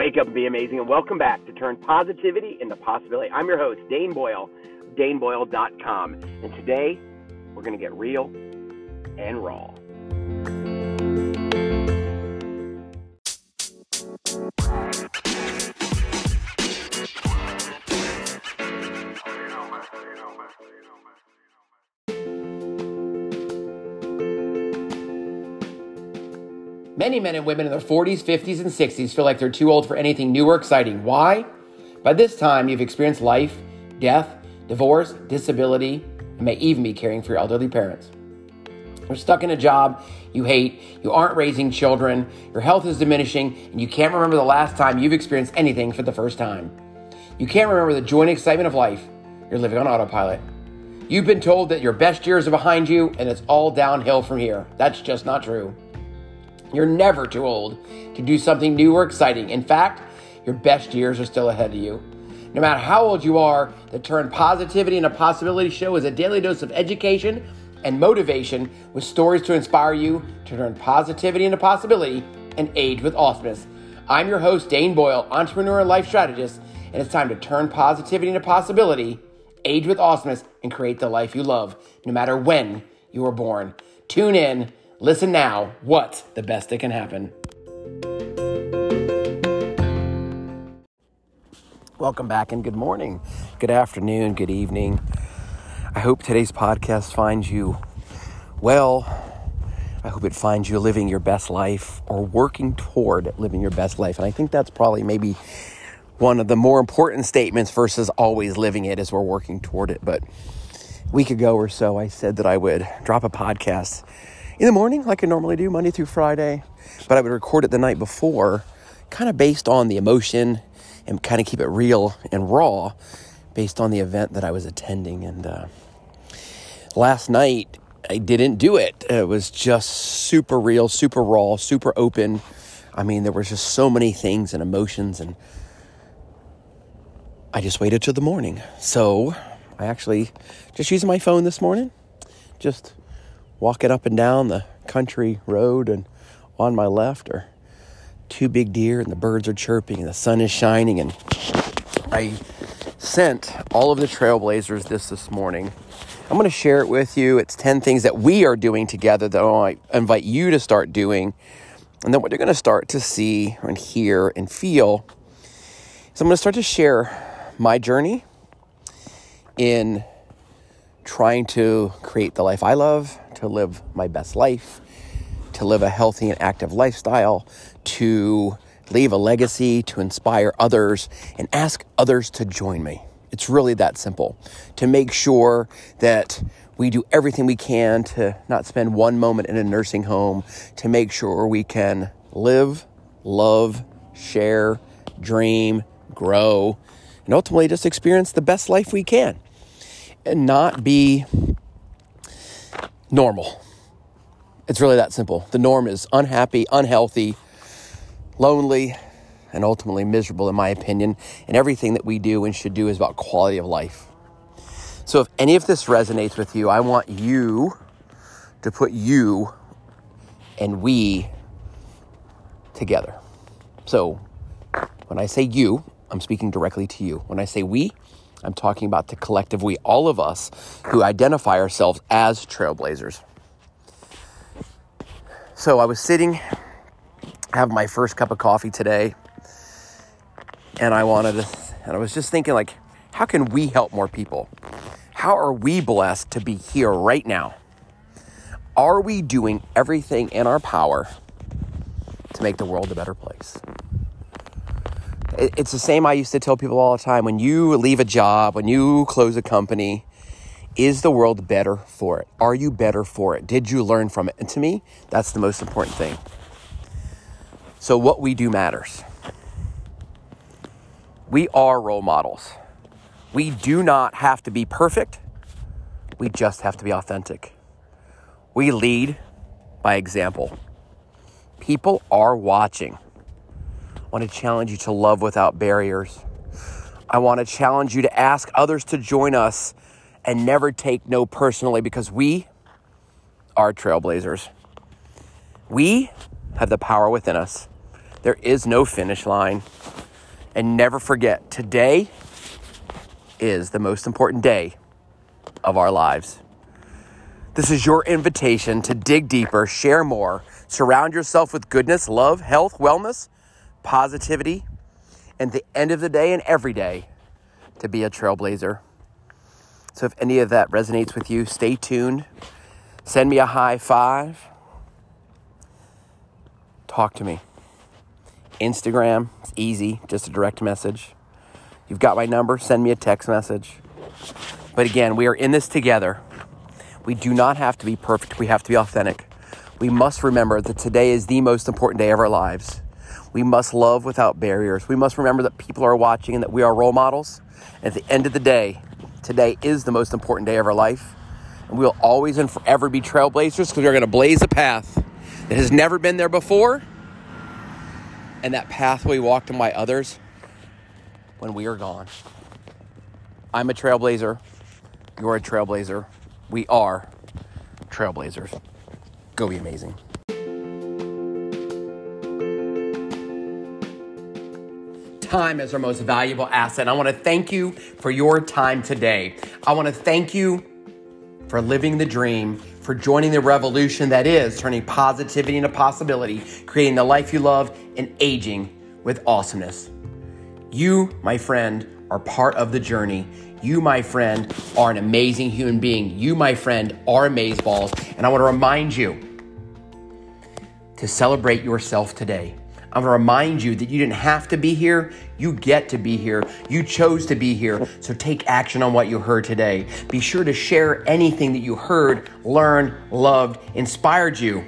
Wake up and be amazing. And welcome back to Turn Positivity into Possibility. I'm your host, Dane Boyle, daneboyle.com. And today, we're going to get real and raw. Many men and women in their 40s, 50s, and 60s feel like they're too old for anything new or exciting. Why? By this time, you've experienced life, death, divorce, disability, and may even be caring for your elderly parents. You're stuck in a job you hate, you aren't raising children, your health is diminishing, and you can't remember the last time you've experienced anything for the first time. You can't remember the joy and excitement of life. You're living on autopilot. You've been told that your best years are behind you and it's all downhill from here. That's just not true. You're never too old to do something new or exciting. In fact, your best years are still ahead of you. No matter how old you are, the Turn Positivity into Possibility show is a daily dose of education and motivation with stories to inspire you to turn positivity into possibility and age with awesomeness. I'm your host, Dane Boyle, entrepreneur and life strategist, and it's time to turn positivity into possibility, age with awesomeness, and create the life you love, no matter when you were born. Tune in Listen now. What's the best that can happen? Welcome back and good morning, good afternoon, good evening. I hope today's podcast finds you well. I hope it finds you living your best life or working toward living your best life. And I think that's probably maybe one of the more important statements versus always living it as we're working toward it. But a week ago or so, I said that I would drop a podcast in the morning, like I normally do, Monday through Friday. But I would record it the night before, kind of based on the emotion and kind of keep it real and raw based on the event that I was attending. And uh, last night, I didn't do it. It was just super real, super raw, super open. I mean, there was just so many things and emotions, and I just waited till the morning. So I actually just using my phone this morning, just walking up and down the country road and on my left are two big deer and the birds are chirping and the sun is shining and I sent all of the trailblazers this this morning. I'm going to share it with you. It's 10 things that we are doing together that I invite you to start doing. And then what you're going to start to see and hear and feel is I'm going to start to share my journey in trying to create the life I love, to live my best life, to live a healthy and active lifestyle, to leave a legacy, to inspire others, and ask others to join me. It's really that simple. To make sure that we do everything we can to not spend one moment in a nursing home, to make sure we can live, love, share, dream, grow, and ultimately just experience the best life we can and not be normal. It's really that simple. The norm is unhappy, unhealthy, lonely, and ultimately miserable, in my opinion. And everything that we do and should do is about quality of life. So, if any of this resonates with you, I want you to put you and we together. So, when I say you, I'm speaking directly to you. When I say we, I'm talking about the collective we, all of us who identify ourselves as trailblazers. So I was sitting, have my first cup of coffee today, and I wanted to, and I was just thinking, like, how can we help more people? How are we blessed to be here right now? Are we doing everything in our power to make the world a better place? It's the same I used to tell people all the time. When you leave a job, when you close a company, is the world better for it? Are you better for it? Did you learn from it? And to me, that's the most important thing. So, what we do matters. We are role models. We do not have to be perfect, we just have to be authentic. We lead by example. People are watching. I want to challenge you to love without barriers. I want to challenge you to ask others to join us and never take no personally because we are trailblazers. We have the power within us. There is no finish line. And never forget, today is the most important day of our lives. This is your invitation to dig deeper, share more, surround yourself with goodness, love, health, wellness, positivity, and the end of the day and every day to be a trailblazer. So if any of that resonates with you, stay tuned. Send me a high five. Talk to me. Instagram, it's easy, just a direct message. You've got my number, send me a text message. But again, we are in this together. We do not have to be perfect, we have to be authentic. We must remember that today is the most important day of our lives. We must love without barriers. We must remember that people are watching and that we are role models. And at the end of the day, today is the most important day of our life. And we will always and forever be trailblazers because we are going to blaze a path that has never been there before. And that path will be walked by others when we are gone. I'm a trailblazer. You're a trailblazer. We are trailblazers. Go be amazing. Time is our most valuable asset. I want to thank you for your time today. I want to thank you for living the dream, for joining the revolution that is turning positivity into possibility, creating the life you love, and aging with awesomeness. You, my friend, are part of the journey. You, my friend, are an amazing human being. You, my friend, are amazeballs. And I want to remind you to celebrate yourself today. I want to remind you that you didn't have to be here. You get to be here. You chose to be here. So take action on what you heard today. Be sure to share anything that you heard, learned, loved, inspired you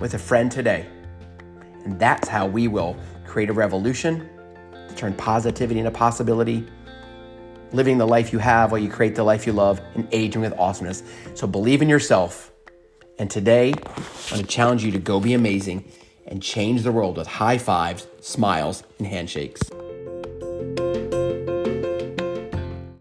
with a friend today. And that's how we will create a revolution, turn positivity into possibility, living the life you have while you create the life you love, and aging with awesomeness. So believe in yourself. And today, I'm to challenge you to go be amazing and change the world with high fives, smiles, and handshakes.